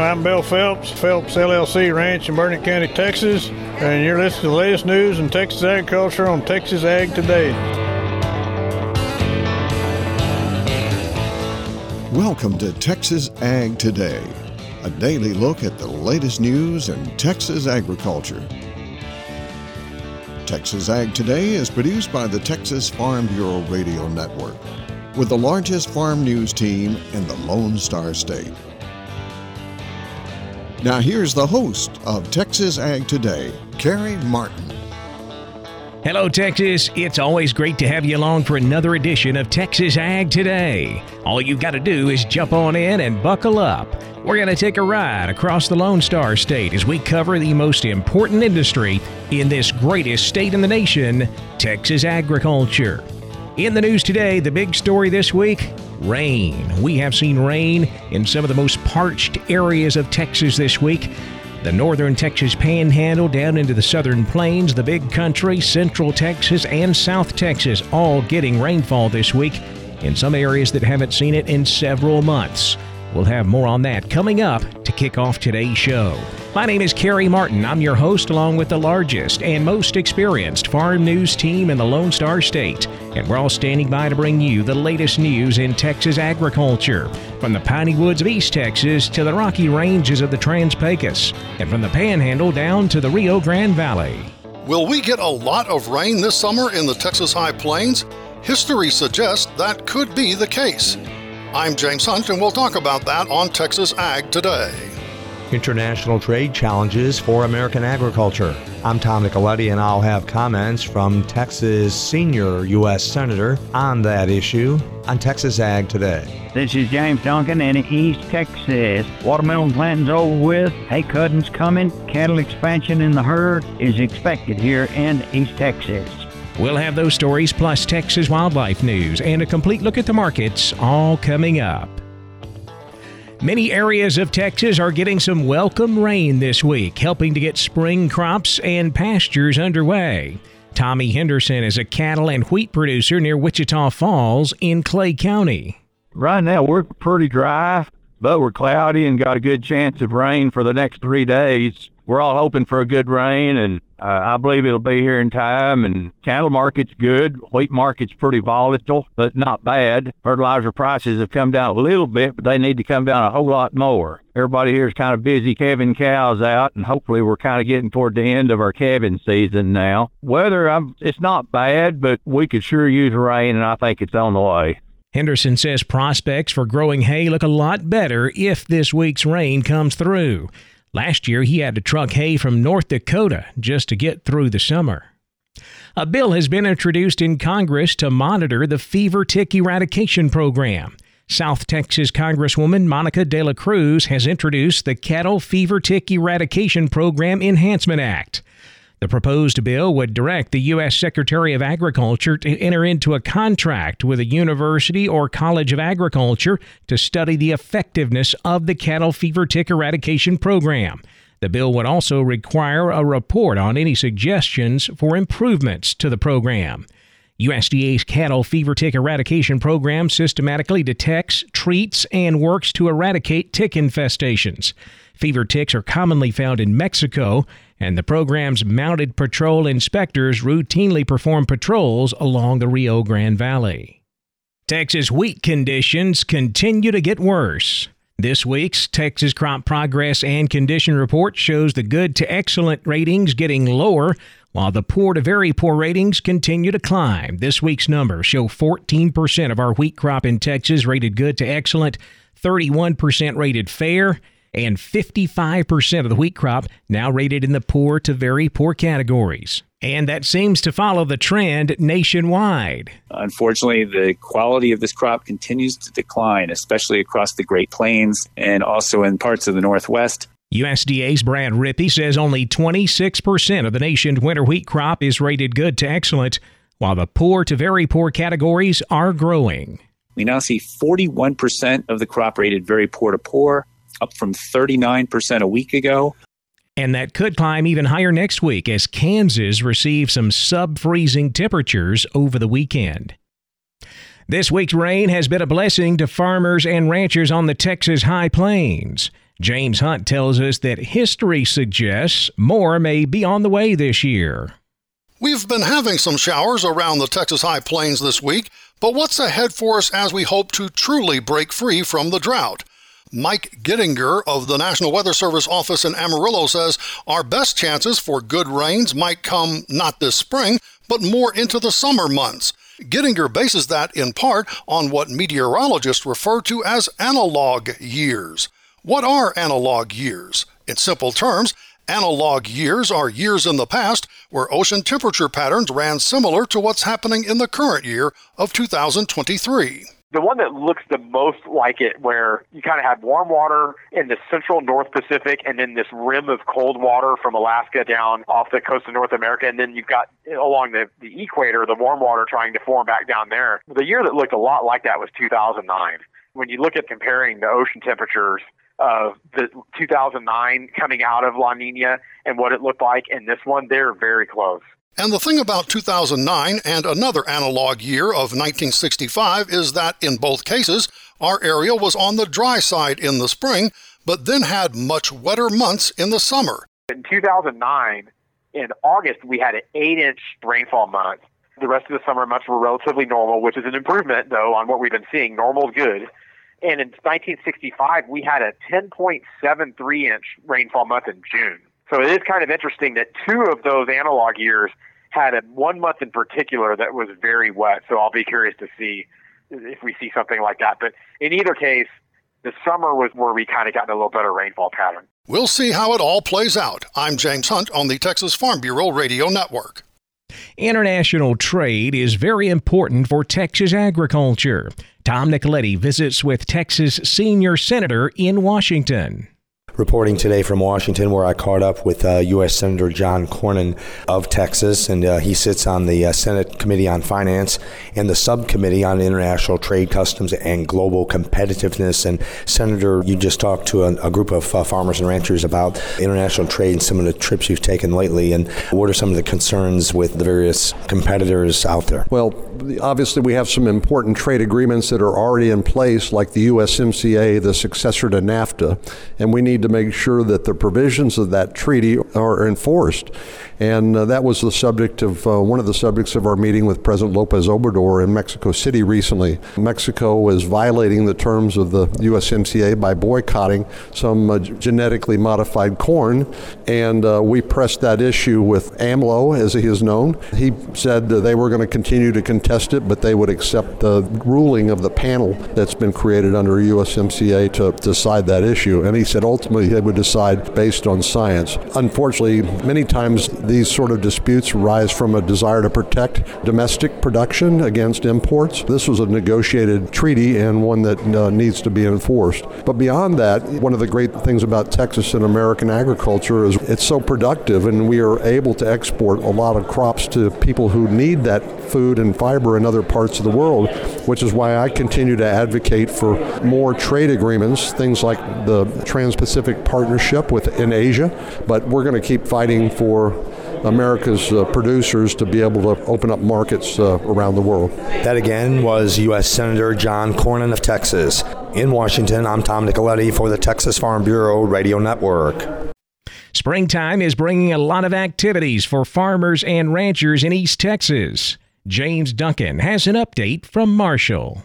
I'm Bill Phelps, Phelps LLC Ranch in Burnet County, Texas, and you're listening to the latest news in Texas agriculture on Texas Ag Today. Welcome to Texas Ag Today, a daily look at the latest news in Texas agriculture. Texas Ag Today is produced by the Texas Farm Bureau Radio Network, with the largest farm news team in the Lone Star State. Now, here's the host of Texas Ag Today, Carey Martin. Hello, Texas. It's always great to have you along for another edition of Texas Ag Today. All you've got to do is jump on in and buckle up. We're going to take a ride across the Lone Star State as we cover the most important industry in this greatest state in the nation, Texas agriculture. In the news today, the big story this week rain. We have seen rain in some of the most parched areas of Texas this week. The northern Texas panhandle down into the southern plains, the big country, central Texas, and south Texas all getting rainfall this week in some areas that haven't seen it in several months. We'll have more on that coming up to kick off today's show. My name is Carey Martin. I'm your host, along with the largest and most experienced farm news team in the Lone Star State. And we're all standing by to bring you the latest news in Texas agriculture, from the piney woods of East Texas to the rocky ranges of the Trans Pecos, and from the Panhandle down to the Rio Grande Valley. Will we get a lot of rain this summer in the Texas High Plains? History suggests that could be the case. I'm James Hunt, and we'll talk about that on Texas Ag Today. International trade challenges for American agriculture. I'm Tom Nicoletti, and I'll have comments from Texas senior U.S. Senator on that issue on Texas Ag Today. This is James Duncan in East Texas. Watermelon planting's over with, hay cutting's coming, cattle expansion in the herd is expected here in East Texas. We'll have those stories plus Texas wildlife news and a complete look at the markets all coming up. Many areas of Texas are getting some welcome rain this week, helping to get spring crops and pastures underway. Tommy Henderson is a cattle and wheat producer near Wichita Falls in Clay County. Right now, we're pretty dry, but we're cloudy and got a good chance of rain for the next three days we're all hoping for a good rain, and uh, I believe it'll be here in time. And cattle market's good. Wheat market's pretty volatile, but not bad. Fertilizer prices have come down a little bit, but they need to come down a whole lot more. Everybody here is kind of busy calving cows out, and hopefully we're kind of getting toward the end of our calving season now. Weather, I'm, it's not bad, but we could sure use rain, and I think it's on the way. Henderson says prospects for growing hay look a lot better if this week's rain comes through. Last year, he had to truck hay from North Dakota just to get through the summer. A bill has been introduced in Congress to monitor the fever tick eradication program. South Texas Congresswoman Monica De La Cruz has introduced the Cattle Fever Tick Eradication Program Enhancement Act. The proposed bill would direct the U.S. Secretary of Agriculture to enter into a contract with a university or college of agriculture to study the effectiveness of the cattle fever tick eradication program. The bill would also require a report on any suggestions for improvements to the program. USDA's cattle fever tick eradication program systematically detects, treats, and works to eradicate tick infestations. Fever ticks are commonly found in Mexico, and the program's mounted patrol inspectors routinely perform patrols along the Rio Grande Valley. Texas wheat conditions continue to get worse. This week's Texas Crop Progress and Condition Report shows the good to excellent ratings getting lower, while the poor to very poor ratings continue to climb. This week's numbers show 14% of our wheat crop in Texas rated good to excellent, 31% rated fair, and 55% of the wheat crop now rated in the poor to very poor categories. And that seems to follow the trend nationwide. Unfortunately, the quality of this crop continues to decline, especially across the Great Plains and also in parts of the Northwest. USDA's Brad Rippey says only 26% of the nation's winter wheat crop is rated good to excellent, while the poor to very poor categories are growing. We now see 41% of the crop rated very poor to poor, up from 39% a week ago. And that could climb even higher next week as Kansas receives some sub freezing temperatures over the weekend. This week's rain has been a blessing to farmers and ranchers on the Texas High Plains. James Hunt tells us that history suggests more may be on the way this year. We've been having some showers around the Texas High Plains this week, but what's ahead for us as we hope to truly break free from the drought? Mike Gittinger of the National Weather Service office in Amarillo says our best chances for good rains might come not this spring, but more into the summer months. Gittinger bases that in part on what meteorologists refer to as analog years. What are analog years? In simple terms, analog years are years in the past where ocean temperature patterns ran similar to what's happening in the current year of 2023 the one that looks the most like it, where you kind of have warm water in the central North Pacific and then this rim of cold water from Alaska down off the coast of North America. And then you've got along the, the equator, the warm water trying to form back down there. The year that looked a lot like that was 2009. When you look at comparing the ocean temperatures of the 2009 coming out of La Nina and what it looked like and this one, they're very close. And the thing about 2009 and another analog year of 1965 is that in both cases, our area was on the dry side in the spring, but then had much wetter months in the summer. In 2009, in August, we had an 8 inch rainfall month. The rest of the summer months were relatively normal, which is an improvement, though, on what we've been seeing. Normal is good. And in 1965, we had a 10.73 inch rainfall month in June. So it is kind of interesting that two of those analog years had a one month in particular that was very wet. So I'll be curious to see if we see something like that. But in either case, the summer was where we kind of got a little better rainfall pattern. We'll see how it all plays out. I'm James Hunt on the Texas Farm Bureau Radio Network. International trade is very important for Texas agriculture. Tom Nicoletti visits with Texas senior senator in Washington reporting today from Washington, where I caught up with uh, U.S. Senator John Cornyn of Texas, and uh, he sits on the uh, Senate Committee on Finance and the Subcommittee on International Trade, Customs, and Global Competitiveness. And Senator, you just talked to a, a group of uh, farmers and ranchers about international trade and some of the trips you've taken lately. And what are some of the concerns with the various competitors out there? Well, obviously, we have some important trade agreements that are already in place, like the USMCA, the successor to NAFTA, and we need to to make sure that the provisions of that treaty are enforced. And uh, that was the subject of uh, one of the subjects of our meeting with President Lopez Obrador in Mexico City recently. Mexico is violating the terms of the USMCA by boycotting some uh, genetically modified corn. And uh, we pressed that issue with AMLO, as he is known. He said they were going to continue to contest it, but they would accept the ruling of the panel that's been created under USMCA to decide that issue. And he said ultimately they would decide based on science. Unfortunately, many times these sort of disputes arise from a desire to protect domestic production against imports. This was a negotiated treaty and one that uh, needs to be enforced. But beyond that, one of the great things about Texas and American agriculture is it's so productive and we are able to export a lot of crops to people who need that food and fiber in other parts of the world, which is why I continue to advocate for more trade agreements, things like the Trans-Pacific Partnership with in Asia, but we're going to keep fighting for America's uh, producers to be able to open up markets uh, around the world. That again was U.S. Senator John Cornyn of Texas. In Washington, I'm Tom Nicoletti for the Texas Farm Bureau Radio Network. Springtime is bringing a lot of activities for farmers and ranchers in East Texas. James Duncan has an update from Marshall.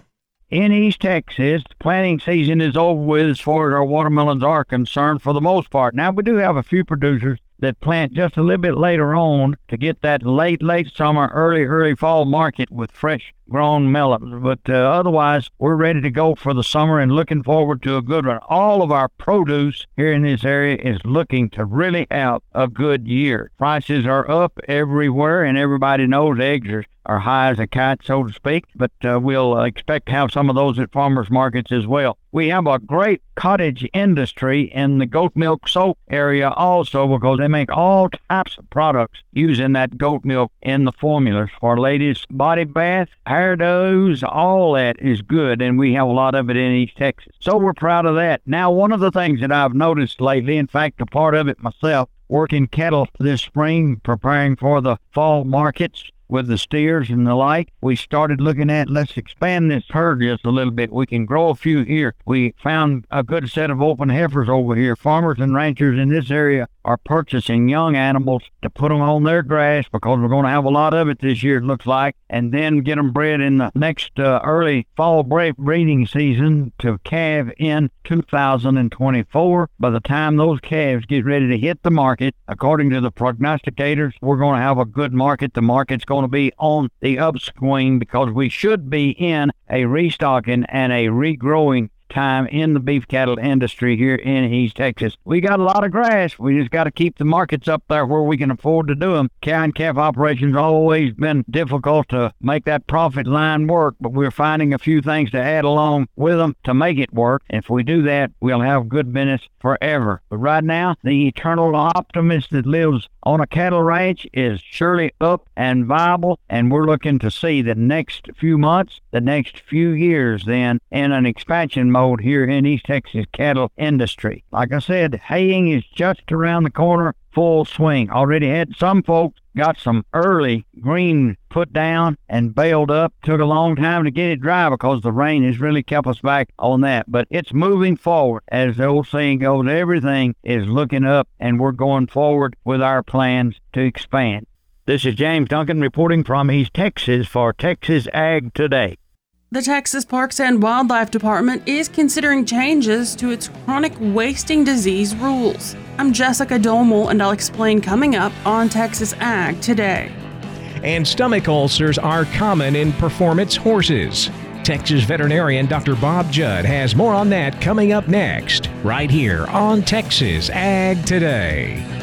In East Texas, the planting season is over with as far as our watermelons are concerned for the most part. Now, we do have a few producers that plant just a little bit later on to get that late, late summer, early, early fall market with fresh grown melons. But uh, otherwise, we're ready to go for the summer and looking forward to a good one. All of our produce here in this area is looking to really have a good year. Prices are up everywhere, and everybody knows eggs are are high as a kite, so to speak, but uh, we'll uh, expect to have some of those at farmers markets as well. We have a great cottage industry in the goat milk soap area also because they make all types of products using that goat milk in the formulas for ladies' body bath, hairdos, all that is good, and we have a lot of it in East Texas. So we're proud of that. Now, one of the things that I've noticed lately, in fact, a part of it myself, working cattle this spring, preparing for the fall markets, with the steers and the like. We started looking at let's expand this herd just a little bit. We can grow a few here. We found a good set of open heifers over here. Farmers and ranchers in this area are purchasing young animals to put them on their grass because we're going to have a lot of it this year, it looks like, and then get them bred in the next uh, early fall breeding season to calve in 2024. By the time those calves get ready to hit the market, according to the prognosticators, we're going to have a good market. The market's going to be on the upswing because we should be in a restocking and a regrowing time in the beef cattle industry here in East Texas. We got a lot of grass. We just got to keep the markets up there where we can afford to do them. Cow and calf operations always been difficult to make that profit line work, but we're finding a few things to add along with them to make it work. If we do that, we'll have good business forever. But right now, the eternal optimist that lives on a cattle ranch is surely up and viable, and we're looking to see the next few months, the next few years, then in an expansion mode mode here in East Texas cattle industry. Like I said, haying is just around the corner, full swing. Already had some folks got some early green put down and baled up. Took a long time to get it dry because the rain has really kept us back on that. But it's moving forward. As the old saying goes, everything is looking up and we're going forward with our plans to expand. This is James Duncan reporting from East Texas for Texas Ag Today. The Texas Parks and Wildlife Department is considering changes to its chronic wasting disease rules. I'm Jessica Domel, and I'll explain coming up on Texas Ag today. And stomach ulcers are common in performance horses. Texas veterinarian Dr. Bob Judd has more on that coming up next, right here on Texas Ag Today.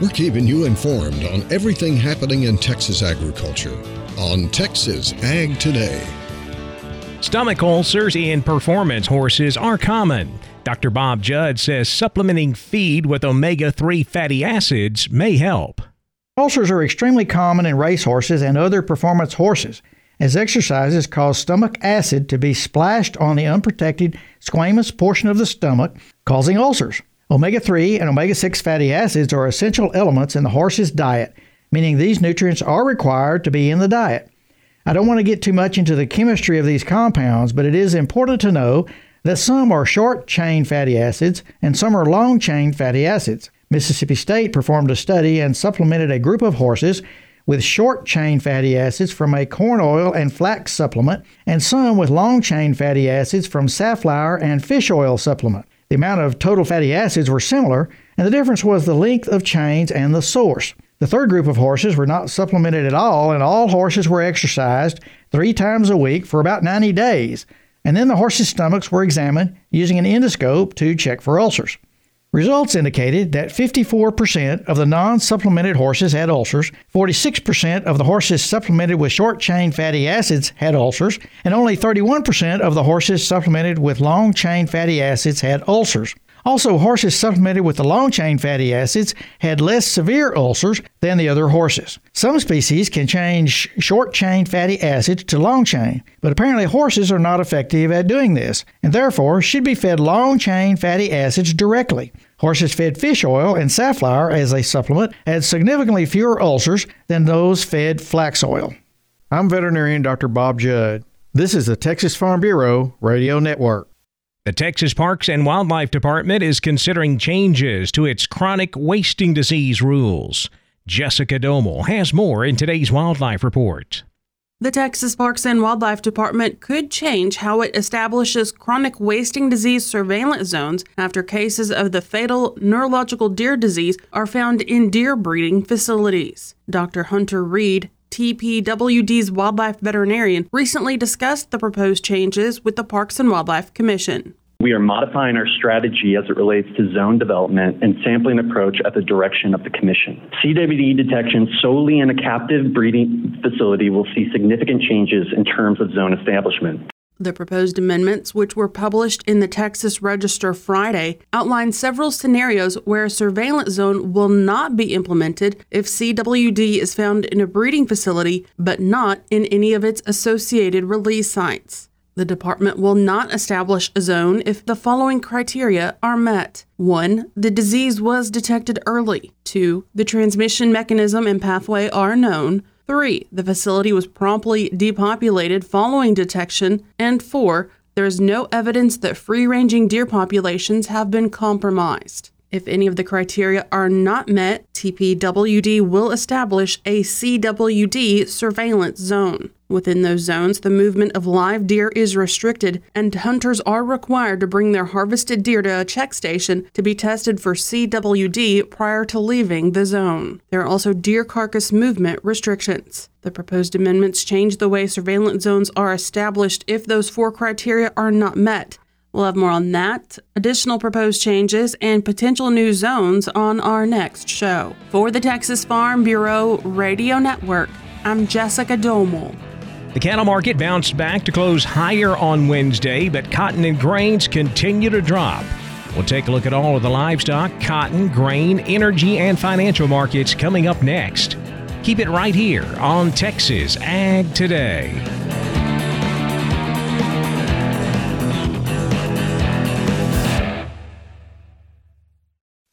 We're keeping you informed on everything happening in Texas agriculture on Texas Ag Today. Stomach ulcers in performance horses are common. Dr. Bob Judd says supplementing feed with omega 3 fatty acids may help. Ulcers are extremely common in racehorses and other performance horses, as exercises cause stomach acid to be splashed on the unprotected squamous portion of the stomach, causing ulcers. Omega 3 and omega 6 fatty acids are essential elements in the horse's diet, meaning these nutrients are required to be in the diet. I don't want to get too much into the chemistry of these compounds, but it is important to know that some are short chain fatty acids and some are long chain fatty acids. Mississippi State performed a study and supplemented a group of horses with short chain fatty acids from a corn oil and flax supplement, and some with long chain fatty acids from safflower and fish oil supplement. The amount of total fatty acids were similar, and the difference was the length of chains and the source. The third group of horses were not supplemented at all, and all horses were exercised three times a week for about 90 days. And then the horses' stomachs were examined using an endoscope to check for ulcers. Results indicated that 54% of the non supplemented horses had ulcers, 46% of the horses supplemented with short chain fatty acids had ulcers, and only 31% of the horses supplemented with long chain fatty acids had ulcers. Also, horses supplemented with the long chain fatty acids had less severe ulcers than the other horses. Some species can change short chain fatty acids to long chain, but apparently horses are not effective at doing this, and therefore should be fed long chain fatty acids directly. Horses fed fish oil and safflower as a supplement had significantly fewer ulcers than those fed flax oil. I'm veterinarian Dr. Bob Judd. This is the Texas Farm Bureau Radio Network. The Texas Parks and Wildlife Department is considering changes to its chronic wasting disease rules. Jessica Domel has more in today's Wildlife Report. The Texas Parks and Wildlife Department could change how it establishes chronic wasting disease surveillance zones after cases of the fatal neurological deer disease are found in deer breeding facilities. Dr. Hunter Reed, TPWD's wildlife veterinarian recently discussed the proposed changes with the Parks and Wildlife Commission. We are modifying our strategy as it relates to zone development and sampling approach at the direction of the Commission. CWD detection solely in a captive breeding facility will see significant changes in terms of zone establishment. The proposed amendments, which were published in the Texas Register Friday, outline several scenarios where a surveillance zone will not be implemented if CWD is found in a breeding facility but not in any of its associated release sites. The department will not establish a zone if the following criteria are met. 1. The disease was detected early. 2. The transmission mechanism and pathway are known. 3. The facility was promptly depopulated following detection. And 4. There is no evidence that free ranging deer populations have been compromised. If any of the criteria are not met, TPWD will establish a CWD surveillance zone. Within those zones, the movement of live deer is restricted, and hunters are required to bring their harvested deer to a check station to be tested for CWD prior to leaving the zone. There are also deer carcass movement restrictions. The proposed amendments change the way surveillance zones are established if those four criteria are not met. We'll have more on that, additional proposed changes, and potential new zones on our next show. For the Texas Farm Bureau Radio Network, I'm Jessica Domel. The cattle market bounced back to close higher on Wednesday, but cotton and grains continue to drop. We'll take a look at all of the livestock, cotton, grain, energy, and financial markets coming up next. Keep it right here on Texas Ag Today.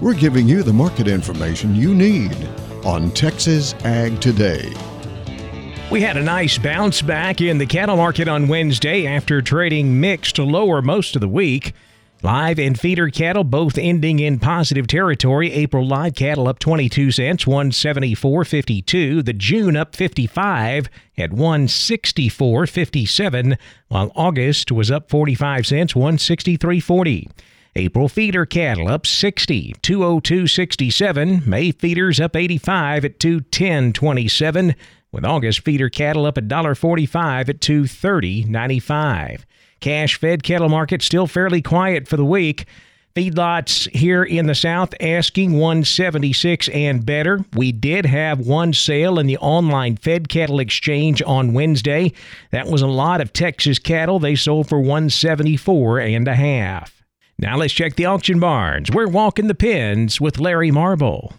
We're giving you the market information you need on Texas Ag Today. We had a nice bounce back in the cattle market on Wednesday after trading mixed to lower most of the week. Live and feeder cattle both ending in positive territory. April live cattle up 22 cents, 174.52. The June up 55 at 164.57, while August was up 45 cents, 163.40. April feeder cattle up 60, 202.67. May feeders up 85 at 210.27. With August feeder cattle up $1.45 at 230.95. Cash fed cattle market still fairly quiet for the week. Feedlots here in the South asking 176 and better. We did have one sale in the online fed cattle exchange on Wednesday. That was a lot of Texas cattle. They sold for 174 and a half. Now let's check the auction barns. We're walking the pens with Larry Marble.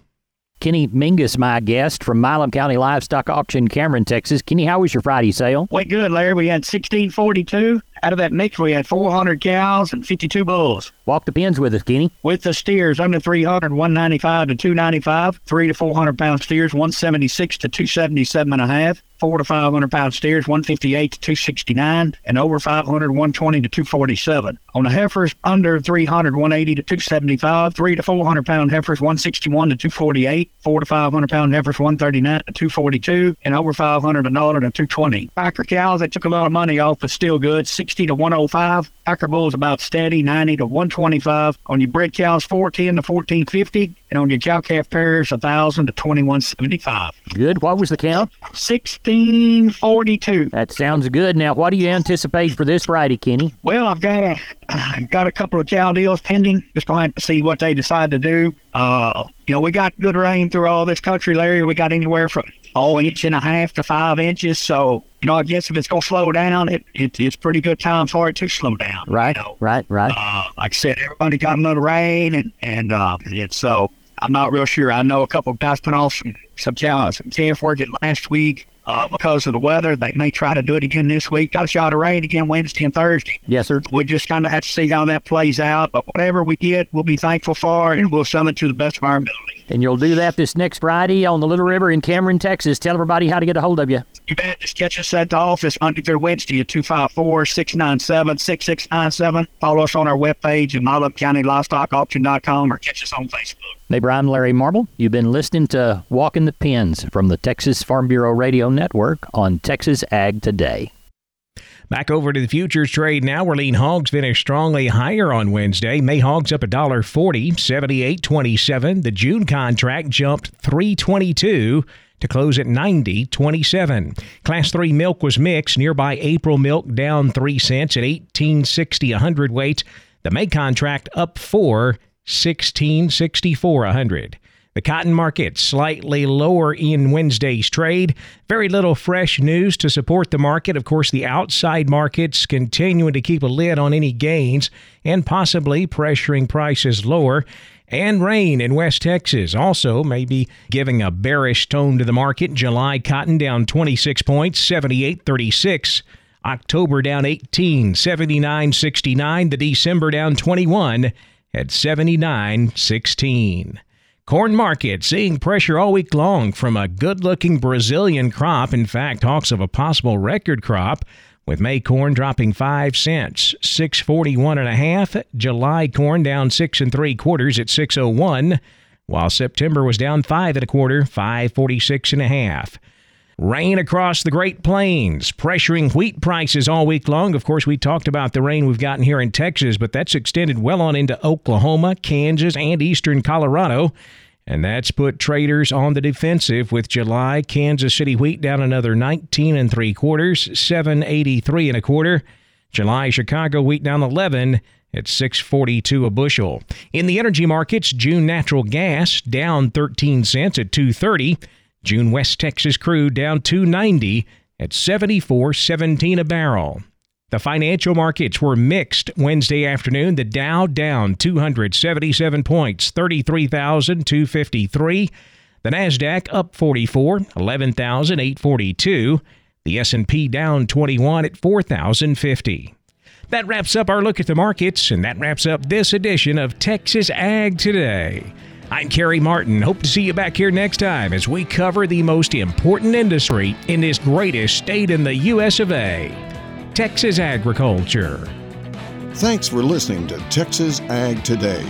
Kenny Mingus, my guest from Milam County Livestock Auction, Cameron, Texas. Kenny, how was your Friday sale? Went good, Larry. We had 1642. Out of that mix, we had 400 cows and 52 bulls. Walk the pens with us, Kenny. With the steers, under 300, 195 to 295. Three to 400 pound steers, 176 to 277 and a half four to 500 pound steers, 158 to 269, and over 500, 120 to 247. On the heifers, under 300, 180 to 275, three to 400 pound heifers, 161 to 248, four to 500 pound heifers, 139 to 242, and over 500, a dollar to 220. Packer cows, they took a lot of money off, but still good, 60 to 105. Packer is about steady, 90 to 125. On your bred cows, 410 to 1450, and on your cow calf pairs, 1,000 to 2175. Good. What was the count? 1642. That sounds good. Now, what do you anticipate for this Friday, Kenny? Well, I've got a, I've got a couple of cow deals pending. Just going to see what they decide to do. Uh, you know, we got good rain through all this country, Larry. We got anywhere from oh inch and a half to five inches. So, you know, I guess if it's gonna slow down, it, it it's pretty good time for it to slow down. Right, you know? right, right. Uh, like I said, everybody got a little rain, and and uh, it's so I'm not real sure. I know a couple of guys put off some some some calf work last week. Uh, because of the weather, they may try to do it again this week. Got a shot of rain again Wednesday and Thursday. Yes, sir. We just kind of have to see how that plays out. But whatever we get, we'll be thankful for, and we'll sum it to the best of our ability. And you'll do that this next Friday on the Little River in Cameron, Texas. Tell everybody how to get a hold of you. You bet. Just catch us at the office Monday through Wednesday at 254 697 6697. Follow us on our webpage at MilamCountyLivestockAuction.com or catch us on Facebook. Neighbor, I'm Larry Marble. You've been listening to Walking the Pens from the Texas Farm Bureau Radio Network on Texas Ag Today. Back over to the futures trade now, where lean hogs finished strongly higher on Wednesday. May hogs up $1.40, 78.27. The June contract jumped 322 to close at 90.27. Class 3 milk was mixed. Nearby April milk down 3 cents at 18.60 a hundredweight. The May contract up 4, 16.64 a hundred. The cotton market slightly lower in Wednesday's trade. Very little fresh news to support the market. Of course, the outside markets continuing to keep a lid on any gains and possibly pressuring prices lower. And rain in West Texas also may be giving a bearish tone to the market. July cotton down 26 points, 78.36. October down 18, 79.69. The December down 21 at 79.16. Corn market seeing pressure all week long from a good looking Brazilian crop. In fact, talks of a possible record crop with May corn dropping 5 cents, 641 and a half. July corn down 6 and 3 quarters at 601, while September was down 5 and a quarter, 546 and a half. Rain across the Great Plains, pressuring wheat prices all week long. Of course, we talked about the rain we've gotten here in Texas, but that's extended well on into Oklahoma, Kansas, and eastern Colorado. And that's put traders on the defensive with July Kansas City wheat down another 19 and three quarters, 783 and a quarter. July Chicago wheat down 11 at 642 a bushel. In the energy markets, June natural gas down 13 cents at 230. June West Texas crude down 290 at 74.17 a barrel. The financial markets were mixed Wednesday afternoon. The Dow down 277 points, 33,253. The Nasdaq up 44, 11,842. The S&P down 21 at 4,050. That wraps up our look at the markets and that wraps up this edition of Texas Ag Today. I'm Carey Martin. Hope to see you back here next time as we cover the most important industry in this greatest state in the US of A, Texas agriculture. Thanks for listening to Texas Ag Today.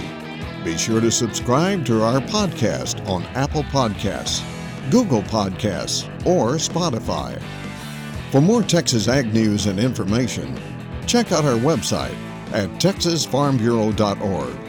Be sure to subscribe to our podcast on Apple Podcasts, Google Podcasts, or Spotify. For more Texas Ag news and information, check out our website at texasfarmbureau.org